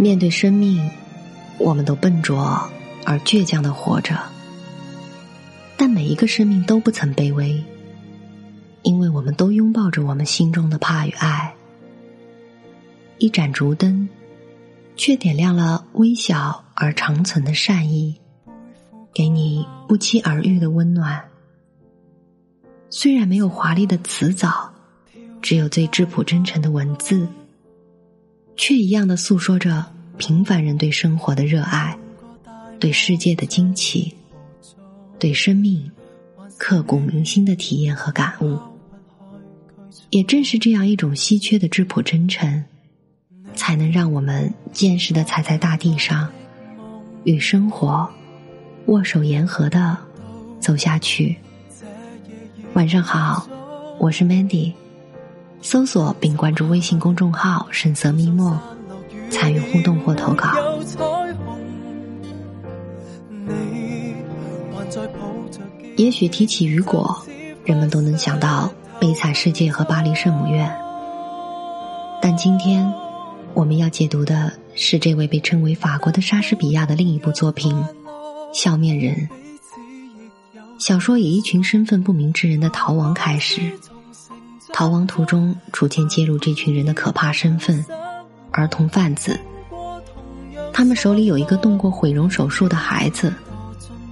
面对生命，我们都笨拙而倔强的活着，但每一个生命都不曾卑微，因为我们都拥抱着我们心中的怕与爱。一盏烛灯，却点亮了微小而长存的善意，给你不期而遇的温暖。虽然没有华丽的辞藻，只有最质朴真诚的文字。却一样的诉说着平凡人对生活的热爱，对世界的惊奇，对生命刻骨铭心的体验和感悟。也正是这样一种稀缺的质朴真诚，才能让我们坚实的踩在大地上，与生活握手言和的走下去。晚上好，我是 Mandy。搜索并关注微信公众号“深色密墨”，参与互动或投稿。也许提起雨果，人们都能想到《悲惨世界》和《巴黎圣母院》，但今天我们要解读的是这位被称为法国的莎士比亚的另一部作品《笑面人》。小说以一群身份不明之人的逃亡开始。逃亡途中，逐渐揭露这群人的可怕身份——儿童贩子。他们手里有一个动过毁容手术的孩子，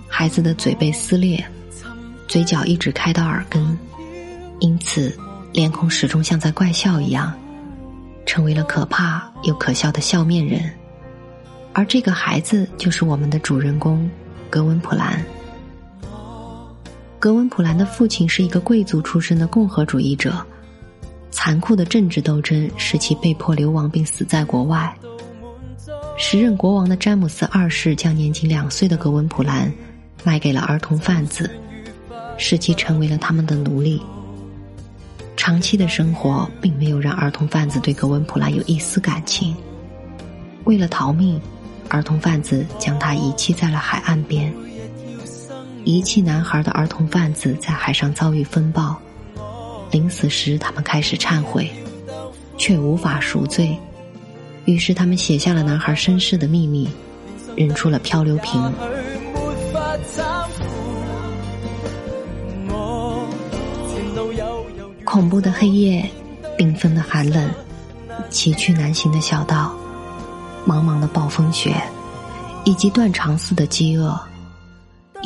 孩子的嘴被撕裂，嘴角一直开到耳根，因此脸孔始终像在怪笑一样，成为了可怕又可笑的笑面人。而这个孩子就是我们的主人公格温普兰。格温普兰的父亲是一个贵族出身的共和主义者，残酷的政治斗争使其被迫流亡并死在国外。时任国王的詹姆斯二世将年仅两岁的格温普兰卖给了儿童贩子，使其成为了他们的奴隶。长期的生活并没有让儿童贩子对格温普兰有一丝感情。为了逃命，儿童贩子将他遗弃在了海岸边。遗弃男孩的儿童贩子在海上遭遇风暴，临死时他们开始忏悔，却无法赎罪。于是他们写下了男孩身世的秘密，扔出了漂流瓶。恐怖的黑夜，缤纷的寒冷，崎岖难行的小道，茫茫的暴风雪，以及断肠似的饥饿。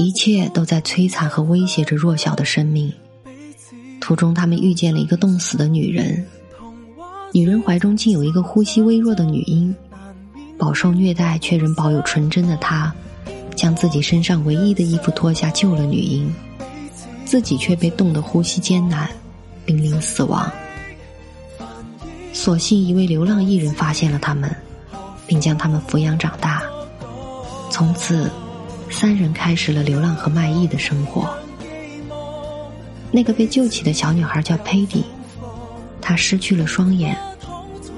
一切都在摧残和威胁着弱小的生命。途中，他们遇见了一个冻死的女人，女人怀中竟有一个呼吸微弱的女婴。饱受虐待却仍保有纯真的她，将自己身上唯一的衣服脱下救了女婴，自己却被冻得呼吸艰难，濒临死亡。所幸一位流浪艺人发现了他们，并将他们抚养长大，从此。三人开始了流浪和卖艺的生活。那个被救起的小女孩叫佩蒂，她失去了双眼，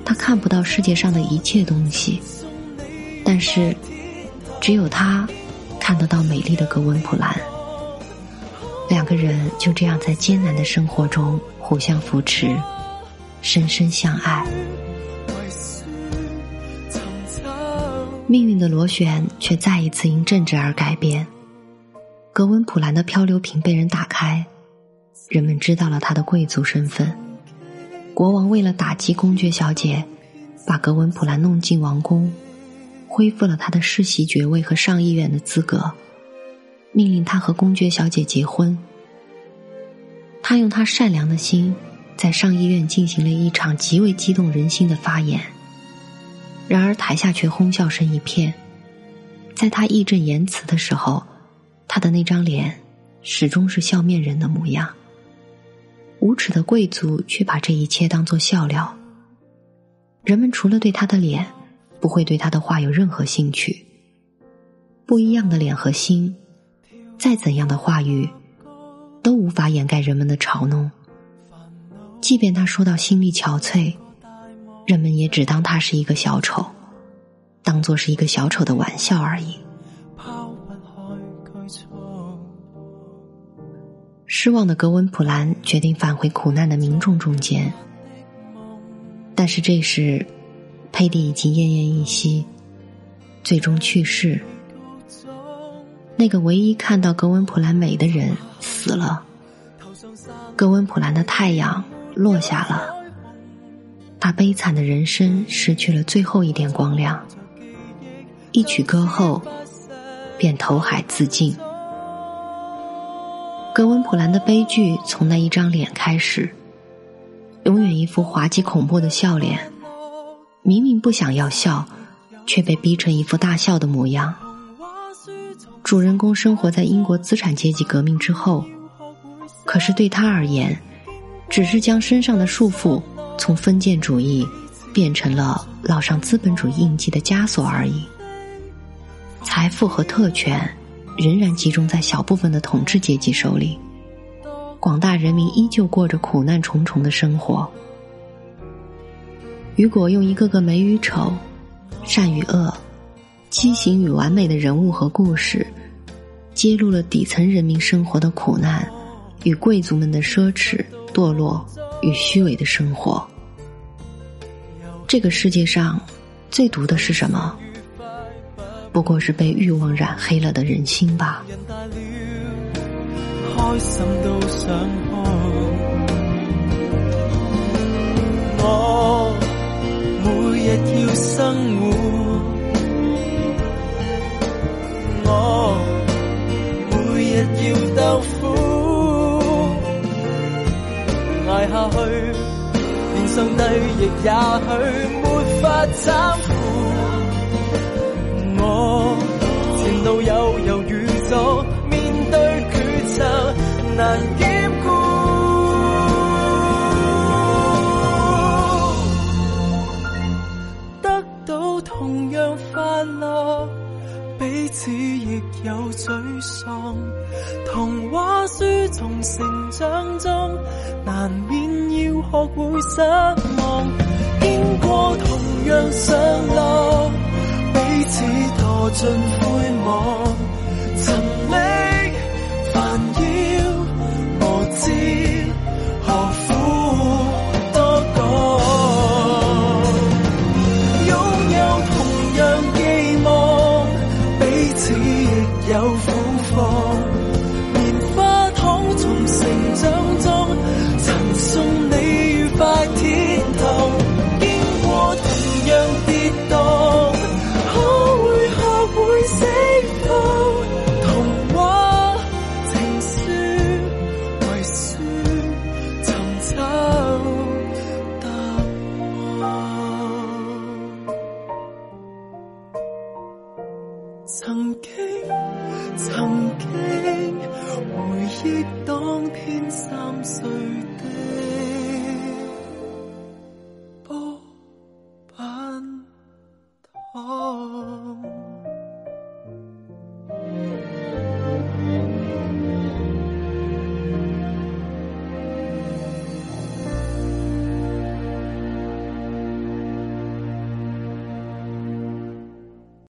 她看不到世界上的一切东西，但是，只有她看得到美丽的格温普兰。两个人就这样在艰难的生活中互相扶持，深深相爱。命运的螺旋却再一次因政治而改变。格温普兰的漂流瓶被人打开，人们知道了他的贵族身份。国王为了打击公爵小姐，把格温普兰弄进王宫，恢复了他的世袭爵位和上议院的资格，命令他和公爵小姐结婚。他用他善良的心，在上议院进行了一场极为激动人心的发言。然而台下却哄笑声一片，在他义正言辞的时候，他的那张脸始终是笑面人的模样。无耻的贵族却把这一切当作笑料。人们除了对他的脸，不会对他的话有任何兴趣。不一样的脸和心，再怎样的话语，都无法掩盖人们的嘲弄。即便他说到心力憔悴。人们也只当他是一个小丑，当做是一个小丑的玩笑而已。失望的格温普兰决定返回苦难的民众中间，但是这时，佩蒂已经奄奄一息，最终去世。那个唯一看到格温普兰美的人死了，格温普兰的太阳落下了，他悲惨的人生失去了最后一点光亮。一曲歌后，便投海自尽。格温普兰的悲剧从那一张脸开始，永远一副滑稽恐怖的笑脸，明明不想要笑，却被逼成一副大笑的模样。主人公生活在英国资产阶级革命之后，可是对他而言，只是将身上的束缚从封建主义变成了烙上资本主义印记的枷锁而已。财富和特权仍然集中在小部分的统治阶级手里，广大人民依旧过着苦难重重的生活。雨果用一个个美与丑、善与恶、畸形与完美的人物和故事，揭露了底层人民生活的苦难与贵族们的奢侈、堕落与虚伪的生活。这个世界上，最毒的是什么？不过是被欲望染黑了的人心吧。我每日要生活，跌下去，连上帝亦也许没法搀扶。我前路有犹豫咗，面对抉择难会失望。经过同样上落。彼此堕进灰网，沉溺曾经，曾经，回忆当天三岁的波板糖。